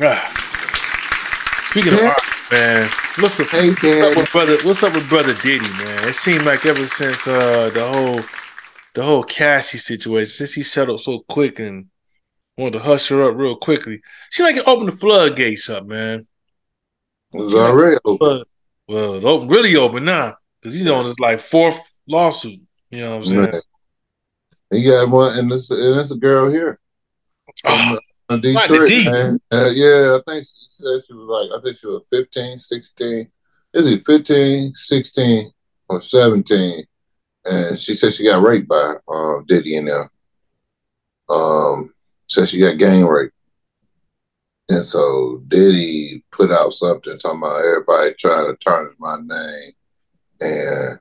Ah. Speaking of art, man, what's up, hey, what's up with brother? What's up with brother Diddy, man? It seemed like ever since uh, the whole the whole Cassie situation, since he settled so quick and wanted to hush her up real quickly, seemed like it opened the floodgates up, man. It was already open. Well, it's open, really open now because he's on his like fourth lawsuit. You know what I'm saying? He got one, and this and it's a girl here. Oh, Detroit, man. Uh, yeah, I think she said she was like, I think she was 15, 16. Is it 15, 16, or 17? And she said she got raped by uh, Diddy and them. Um, said she got gang raped. And so Diddy put out something talking about everybody trying to tarnish my name. And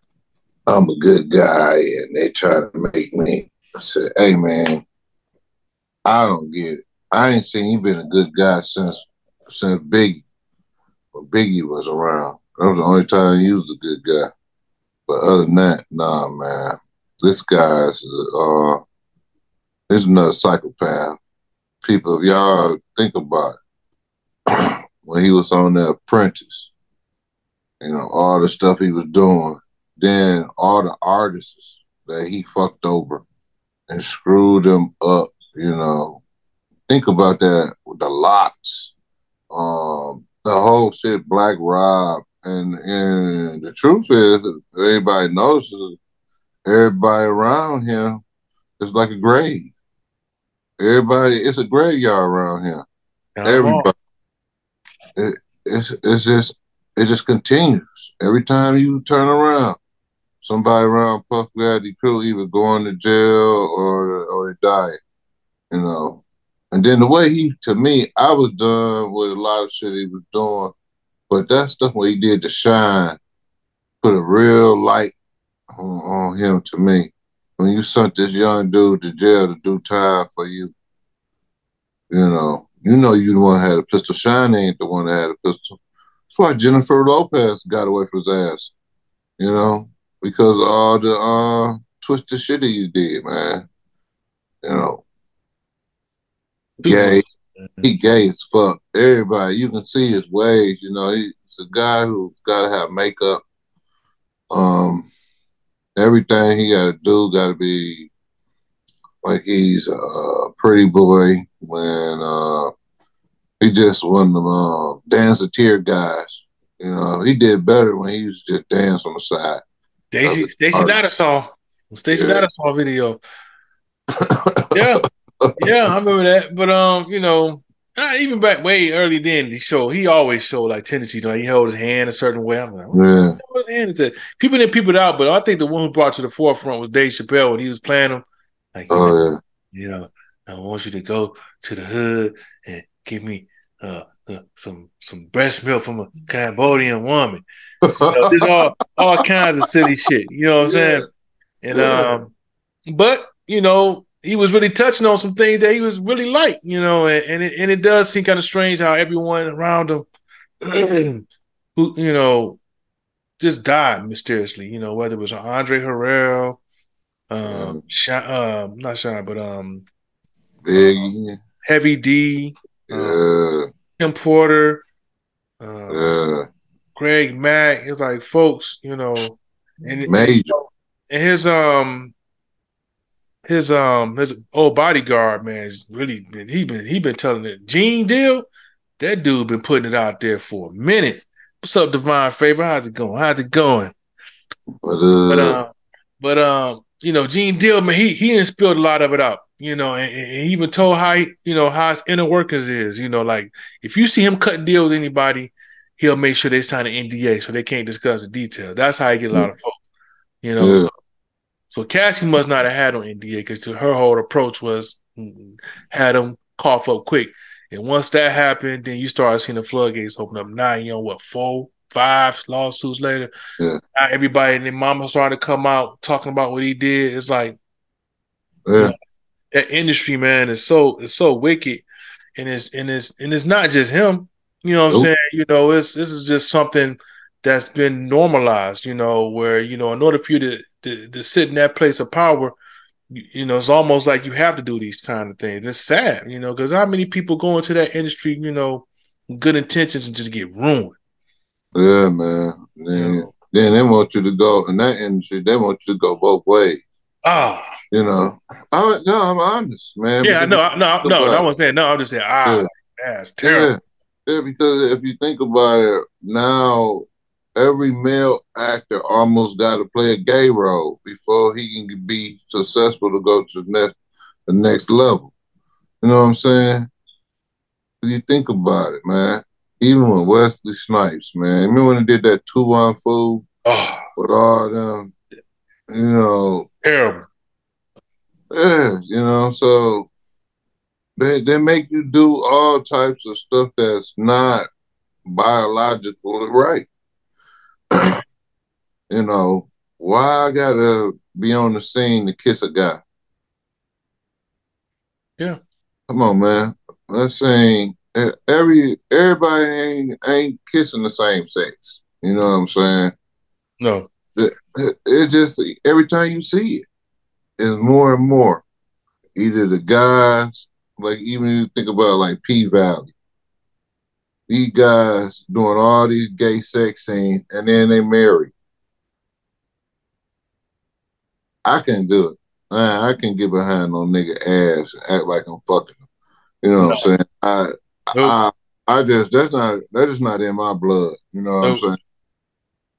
I'm a good guy and they try to make me. I said, hey man, I don't get it. I ain't seen you been a good guy since since Biggie. When Biggie was around. That was the only time he was a good guy. But other than that, nah man. This guy's uh there's another psychopath. People, if y'all think about it, when he was on the apprentice, you know, all the stuff he was doing, then all the artists that he fucked over and screwed them up, you know. Think about that with the LOX, um, the whole shit, Black Rob, and and the truth is, everybody notices, everybody around him is like a grave. Everybody, it's a graveyard around here. Everybody, it, it's it's just it just continues every time you turn around somebody around Puff Daddy crew either going to jail or or they dying, you know. And then the way he, to me, I was done with a lot of shit he was doing, but that stuff what he did to Shyne, put a real light on, on him to me. When you sent this young dude to jail to do time for you, you know, you know you the one had a pistol. Shyne ain't the one that had a pistol. That's why Jennifer Lopez got away from his ass. You know, because all the uh, twisted shit he did, man. You know, gay. He gay as fuck. Everybody, you can see his ways. You know, he's a guy who's got to have makeup. Um, everything he got to do got to be like he's a pretty boy. When uh, he just one of them uh, dance tear guys. You know, he did better when he was just dance on the side. Stacy Stacy Dinosaur. Stacy yeah. Dinosaur video. yeah. Yeah, I remember that. But um, you know, even back way early then, he showed he always showed like tendencies. Like he held his hand a certain way. I'm like, yeah. his hand is People didn't peep it out, but I think the one who brought to the forefront was Dave Chappelle when he was playing them. Like, oh, you know, yeah. you know, I want you to go to the hood and give me uh, uh, some some breast milk from a Cambodian woman. You know, there's all all kinds of silly shit. You know what I'm saying? And yeah. um, but you know, he was really touching on some things that he was really like, you know, and, and it and it does seem kind of strange how everyone around him who, you know, just died mysteriously, you know, whether it was Andre Harrell, um, Sean, um not Sean, but um Biggie, Heavy D, um, yeah. Kim Porter, uh, yeah. Craig Mack. It's like folks, you know, and, Major. and his um his um his old bodyguard man is really been he been he been telling it. Gene Deal, that dude been putting it out there for a minute. What's up, Divine Favor? How's it going? How's it going? But uh, but um, but um, you know, Gene Deal, man, he he didn't spill a lot of it out. You know, and, and he even told how he, you know how his inner workings is. You know, like if you see him cutting deals with anybody, he'll make sure they sign an NDA so they can't discuss the details. That's how he get a lot of folks. You know, yeah. so, so Cassie must not have had on NDA because her whole approach was had them cough up quick. And once that happened, then you start seeing the floodgates open up. Now you know what four, five lawsuits later. Yeah. Now everybody and their mama started to come out talking about what he did. It's like yeah. You know, that industry, man, is so it's so wicked. And it's and it's and it's not just him. You know what nope. I'm saying? You know, it's this is just something that's been normalized, you know, where, you know, in order for you to, to, to sit in that place of power, you know, it's almost like you have to do these kind of things. It's sad, you know, because how many people go into that industry, you know, good intentions and just get ruined. Yeah, man. Then, then they want you to go in that industry. They want you to go both ways. Ah, you know, I no, I'm honest, man. Yeah, no, no, no, no. I wasn't saying no. I'm just saying ah, yeah. that's terrible. Yeah. yeah, because if you think about it, now every male actor almost got to play a gay role before he can be successful to go to the next the next level. You know what I'm saying? You think about it, man. Even with Wesley Snipes, man. Remember when he did that To Wong Foo oh. with all them, you know, terrible. Yeah, you know, so they they make you do all types of stuff that's not biological right. you know, why I gotta be on the scene to kiss a guy? Yeah. Come on, man. Let's say every everybody ain't ain't kissing the same sex. You know what I'm saying? No. It, it, it just every time you see it, it's more and more. Either the guys, like even you think about like P Valley, these guys doing all these gay sex scenes and then they marry. I can do it. I, I can get behind no nigga ass and act like I'm fucking them. You know what. I'm saying? I. I I just that's not that is not in my blood. You know what. I'm saying?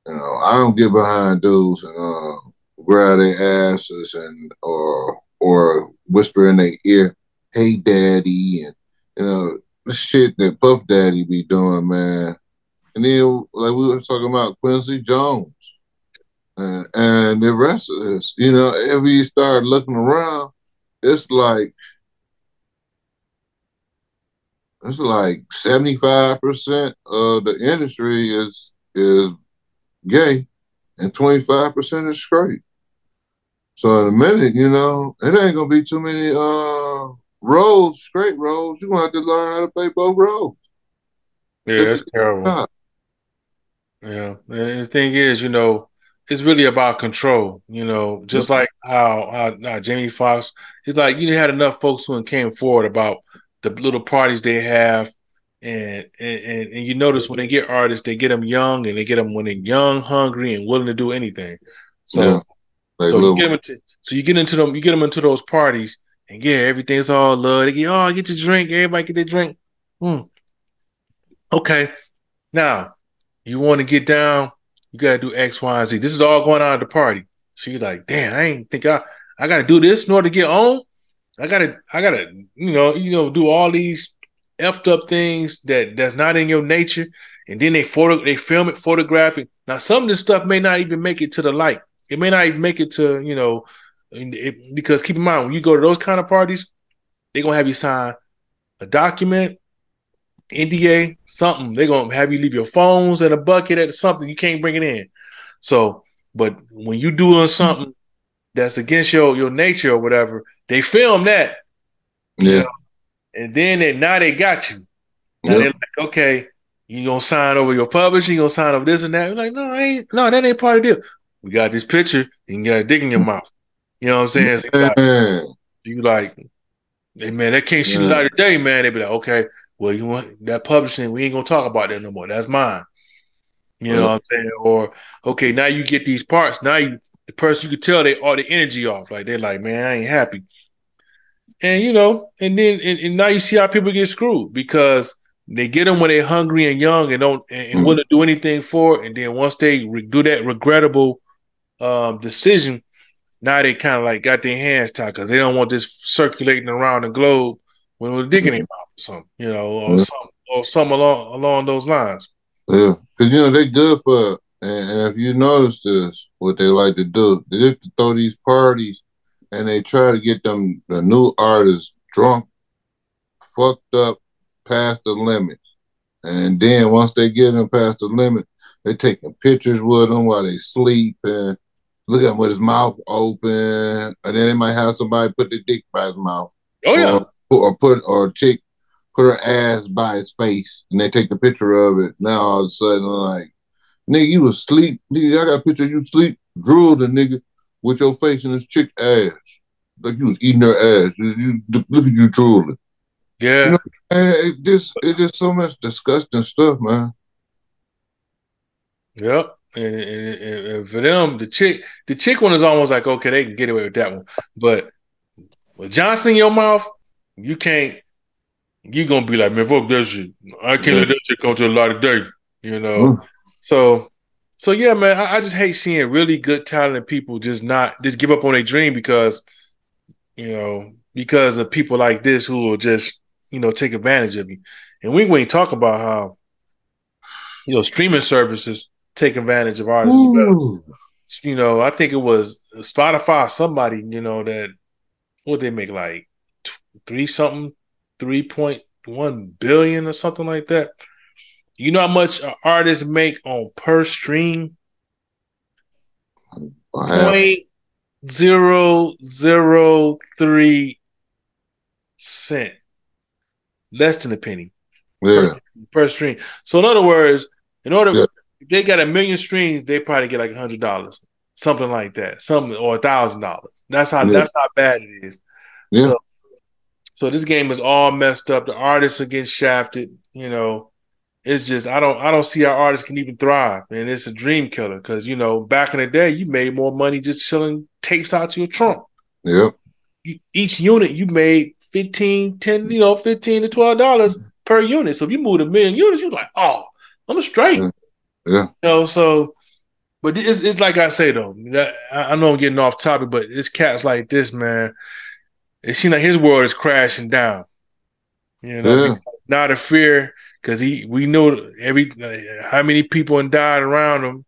You know, I don't get behind dudes and uh, grab their asses and or or whisper in their ear, "Hey, daddy," and you know shit that Puff Daddy be doing, man. And then, like we were talking about Quincy Jones and, and the rest of this, you know, if you start looking around, it's like it's like seventy five percent of the industry is is gay, and twenty five percent is straight. So in a minute, you know, it ain't gonna be too many uh roles, straight roles. You're gonna have to learn how to play both roles. Yeah, that's terrible. Yeah, and the thing is, you know, it's really about control. You know, just like how, how uh, Jamie Foxx, it's like you had enough folks who came forward about the little parties they have, and and and you notice when they get artists, they get them young, and they get them when they're young, hungry, and willing to do anything. So, yeah, so you into, so you get into them, you get them into those parties, and yeah, everything's all love. They get, oh, get your drink. Everybody get their drink. Hmm. Okay. Now, you want to get down, you gotta do X, Y, and Z. This is all going on at the party. So you're like, damn, I ain't think I I gotta do this in order to get on. I gotta, I gotta, you know, you know, do all these effed up things that that's not in your nature. And then they photo they film it, photograph it. Now, some of this stuff may not even make it to the light. It may not even make it to, you know, it, because keep in mind, when you go to those kind of parties, they're gonna have you sign a document, NDA, something. They're gonna have you leave your phones in a bucket at something. You can't bring it in. So, but when you doing something that's against your your nature or whatever, they film that. Yeah. You know? And then they, now they got you. Now yep. they're like, okay, you gonna sign over your publishing, you gonna sign over this and that. You're like, no, I ain't no, that ain't part of the deal. We got this picture, you got a dick in your mouth. You know what I'm saying? Like, you like, hey man, that can't see the light of day, man. They be like, okay, well, you want that publishing? We ain't gonna talk about that no more. That's mine. You know what I'm saying? Or okay, now you get these parts. Now you the person you could tell they all the energy off. Like they're like, man, I ain't happy. And you know, and then and, and now you see how people get screwed because they get them when they're hungry and young and don't and, and mm-hmm. want to do anything for it. And then once they re- do that regrettable um, decision, now they kind of like got their hands tied because they don't want this circulating around the globe when we're digging mm-hmm. him out or something, you know, or yeah. something or something along along those lines. Yeah, because you know they good for, and, and, if you notice this, what they like to do, they like to throw these parties, and they try to get them the new artists drunk, fucked up, past the limit, and then once they get them past the limit, they taking pictures with them while they sleep and look at him with his mouth open, and then they might have somebody put the dick by his mouth. Oh yeah. Or, or put or chick put her ass by his face, and they take the picture of it. Now all of a sudden, like, nigga, you was sleep. Nigga, I got a picture of you sleep, drool the nigga with your face in his chick ass. like you was eating her ass. You, you look at you drooling. Yeah. You know, man, it just it's just so much disgusting stuff, man. Yep. And, and, and, for them, the chick, the chick one is almost like okay, they can get away with that one. But with Johnson in your mouth, you can't. You gonna be like, man, fuck that shit. I can't yeah. let that shit come to a lot of day. You know. Mm. So, so yeah, man, I, I, just hate seeing really good, talented people just not just give up on their dream because, you know, because of people like this who will just you know take advantage of you. And we ain't talk about how you know streaming services take advantage of artists. You know, I think it was Spotify, somebody, you know, that what they make like three something, three point one billion or something like that. You know how much artists make on per stream? Point zero zero three cent, less than a penny. Yeah. Per, per stream. So in other words, in order yeah if they got a million streams, they probably get like a hundred dollars, something like that, something or a thousand dollars. That's how yeah. that's how bad it is. Yeah. So, so, this game is all messed up. The artists are getting shafted. You know, it's just I don't I don't see how artists can even thrive, and it's a dream killer because you know back in the day you made more money just selling tapes out to your trunk. Yep. Each unit you made 15, 10, you know, 15 to 12 dollars per unit. So if you moved a million units, you're like, oh, I'm straight. Yeah. You know, so but it's, it's like I say though, that, I know I'm getting off topic, but it's cats like this, man. It seems like his world is crashing down. You know, yeah. not a fear because he we know every how many people died around him,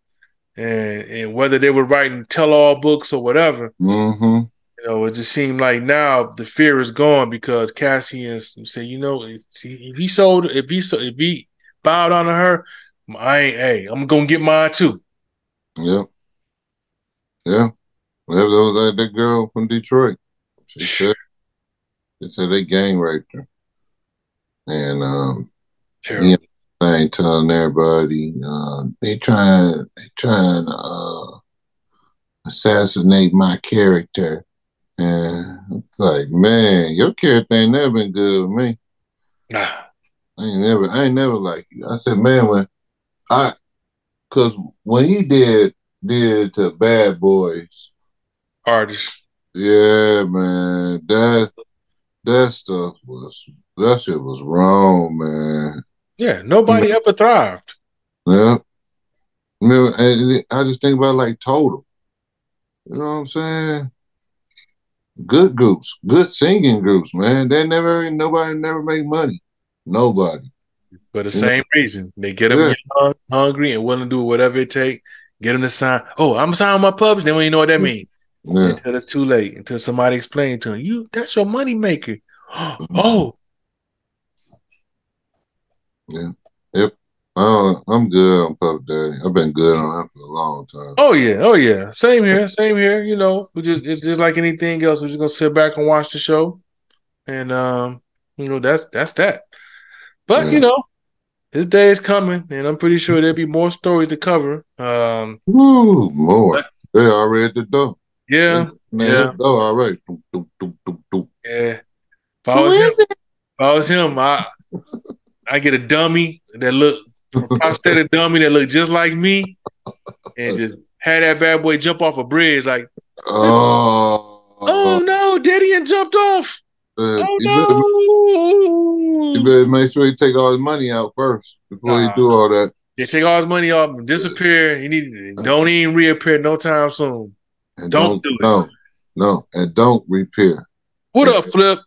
and and whether they were writing tell all books or whatever. Mm-hmm. You know, it just seemed like now the fear is gone because Cassian said, you know, if, he sold, if he if he bowed on her, I ain't. Hey, I'm gonna get mine too. Yeah. Yeah. That was like that girl from Detroit. She said, she said they gang raped her, and um, Terrible. Yeah, thing telling everybody uh, they trying they trying to uh, assassinate my character, and it's like, man, your character ain't never been good with me. Nah. I ain't never, I ain't never like you. I said, man, when I because when he did did to Bad Boys artist, yeah, man, that that stuff was that shit was wrong, man. Yeah, nobody ever thrived. Yeah, remember, I just think about like Total. You know what I'm saying? Good groups, good singing groups, man. They never, nobody never make money. Nobody. For the same reason, they get them yeah. hungry, and willing to do whatever it takes. Get them to sign. Oh, I'm signing my pubs. Then we know what that means. Yeah. Until it's too late. Until somebody explains to them, you that's your money maker. oh. Yeah. Yep. I'm good on Puff Daddy. I've been good on him for a long time. Oh yeah, oh yeah. Same here, same here. You know, we just it's just like anything else. We're just gonna sit back and watch the show, and um, you know that's that's that. But yeah. you know, this day is coming, and I'm pretty sure there'll be more stories to cover. Um, Ooh, more. But, they already at the door. Yeah, Man, yeah. Door already. Do, do, do, do, Yeah. If I was him, if I was him, I I get a dummy that look prosthetic dummy that look just like me, and just had that bad boy jump off a bridge like. Oh. Oh no! Daddy and jumped off. Uh, oh, you, no. better, you better make sure you take all his money out first before uh, you do all that. Yeah, take all his money off, disappear. You need don't even reappear no time soon. Don't, don't do it. No, no, and don't repair. What up, Flip?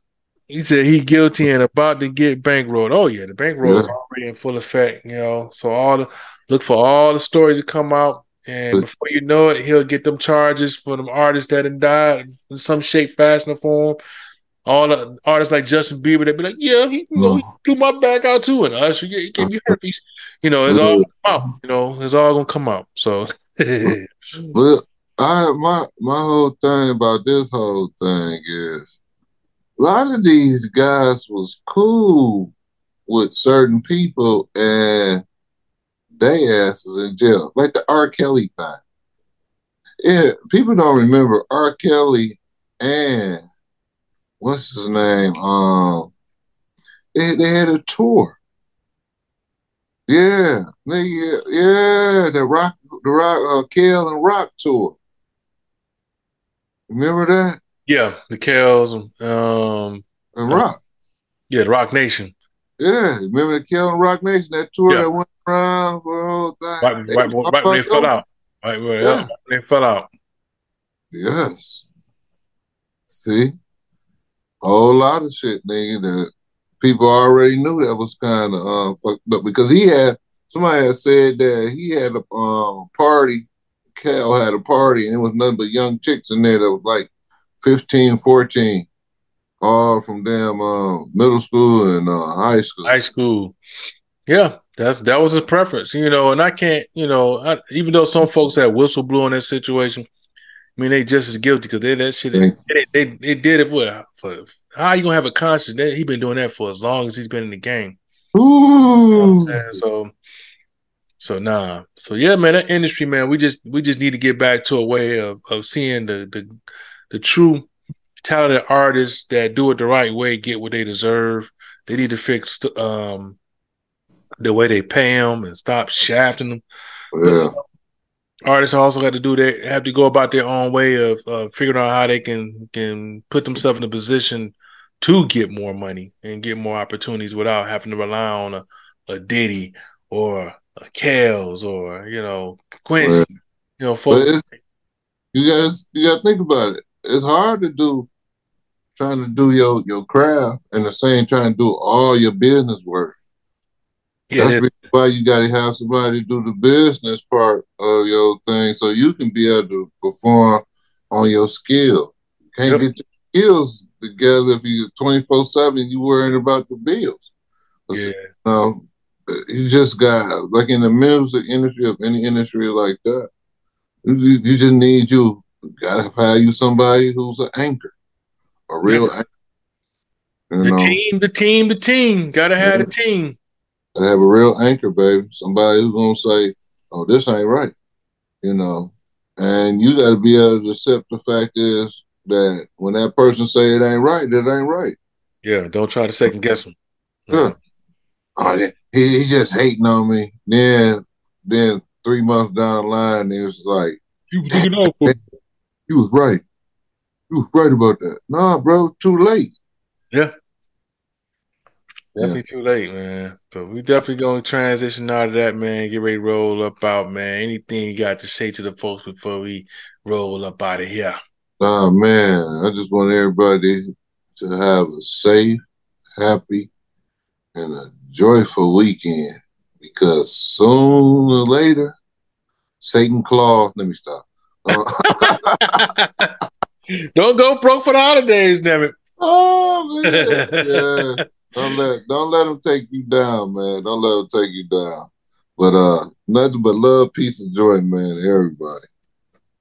He said he guilty and about to get bankrolled. Oh yeah, the bankroll yeah. is already in full effect. You know, so all the look for all the stories to come out, and before you know it, he'll get them charges for them artists that died in some shape, fashion, or form all the artists like Justin Bieber, they'd be like, "Yeah, he, you know, he mm-hmm. threw my back out too," and Usher, yeah, he gave me herpes. You know, it's all mm-hmm. out. You know, it's all gonna come out. So, well, I my my whole thing about this whole thing is a lot of these guys was cool with certain people and they asses in jail, like the R. Kelly thing. Yeah, people don't remember R. Kelly and what's his name? Um, they they had a tour. Yeah, they, yeah, yeah, the rock, the rock, uh, Kel and Rock tour. Remember that? Yeah, the Kels, um, and Rock. Yeah, the Roc Nation. Yeah, remember the Kel and Rock Nation that tour yeah. that went around for the whole thing. Right, right, right, right when they fell out. Right, right, yeah. they fell out. Yes. See, whole lot of shit, nigga. That people already knew that was kind of uh, fucked up because he had somebody had said that he had a um, party. Cal had a party and it was nothing but young chicks in there that was like 15, 14, all from damn uh, middle school and uh, high school. High school, yeah, that's that was his preference, you know. And I can't, you know, I, even though some folks had whistle blew in that situation, I mean, they just as guilty because they that shit. They, they, they did it for, for how you gonna have a conscience? That he been doing that for as long as he's been in the game. Ooh. You know so, so nah. So yeah, man, that industry, man, we just we just need to get back to a way of of seeing the the the true talented artists that do it the right way get what they deserve. They need to fix um the way they pay them and stop shafting them. Yeah artists also got to do that have to go about their own way of uh, figuring out how they can can put themselves in a position to get more money and get more opportunities without having to rely on a, a Diddy or a Kels or you know Quincy. Right. You know, folks. You gotta you gotta think about it. It's hard to do trying to do your your craft and the same trying to do all your business work. Yeah, That's why you got to have somebody do the business part of your thing so you can be able to perform on your skill. You can't yep. get your skills together if you're 24 7 you worrying about the bills. Yeah. Um, you just got, like in the music industry, of any industry like that, you, you just need you, got to hire you somebody who's an anchor, a real yeah. anchor. You the know? team, the team, the team. Gotta have a team and have a real anchor, baby. Somebody who's gonna say, "Oh, this ain't right," you know. And you got to be able to accept the fact is that when that person say it ain't right, that ain't right. Yeah, don't try to second guess him. Yeah. Mm-hmm. Oh, he, he just hating on me. Then, then three months down the line, it was like, you was looking out for. You was right. You was right about that. Nah, bro, too late. Yeah. Definitely yeah. too late, man. But we definitely gonna transition out of that, man. Get ready to roll up out, man. Anything you got to say to the folks before we roll up out of here? Oh man, I just want everybody to have a safe, happy, and a joyful weekend because sooner or later, Satan claws. Let me stop. Uh, Don't go broke for the holidays, damn it. Oh man, yeah. Don't let don't let them take you down, man. Don't let them take you down. But uh, nothing but love, peace, and joy, man. Everybody.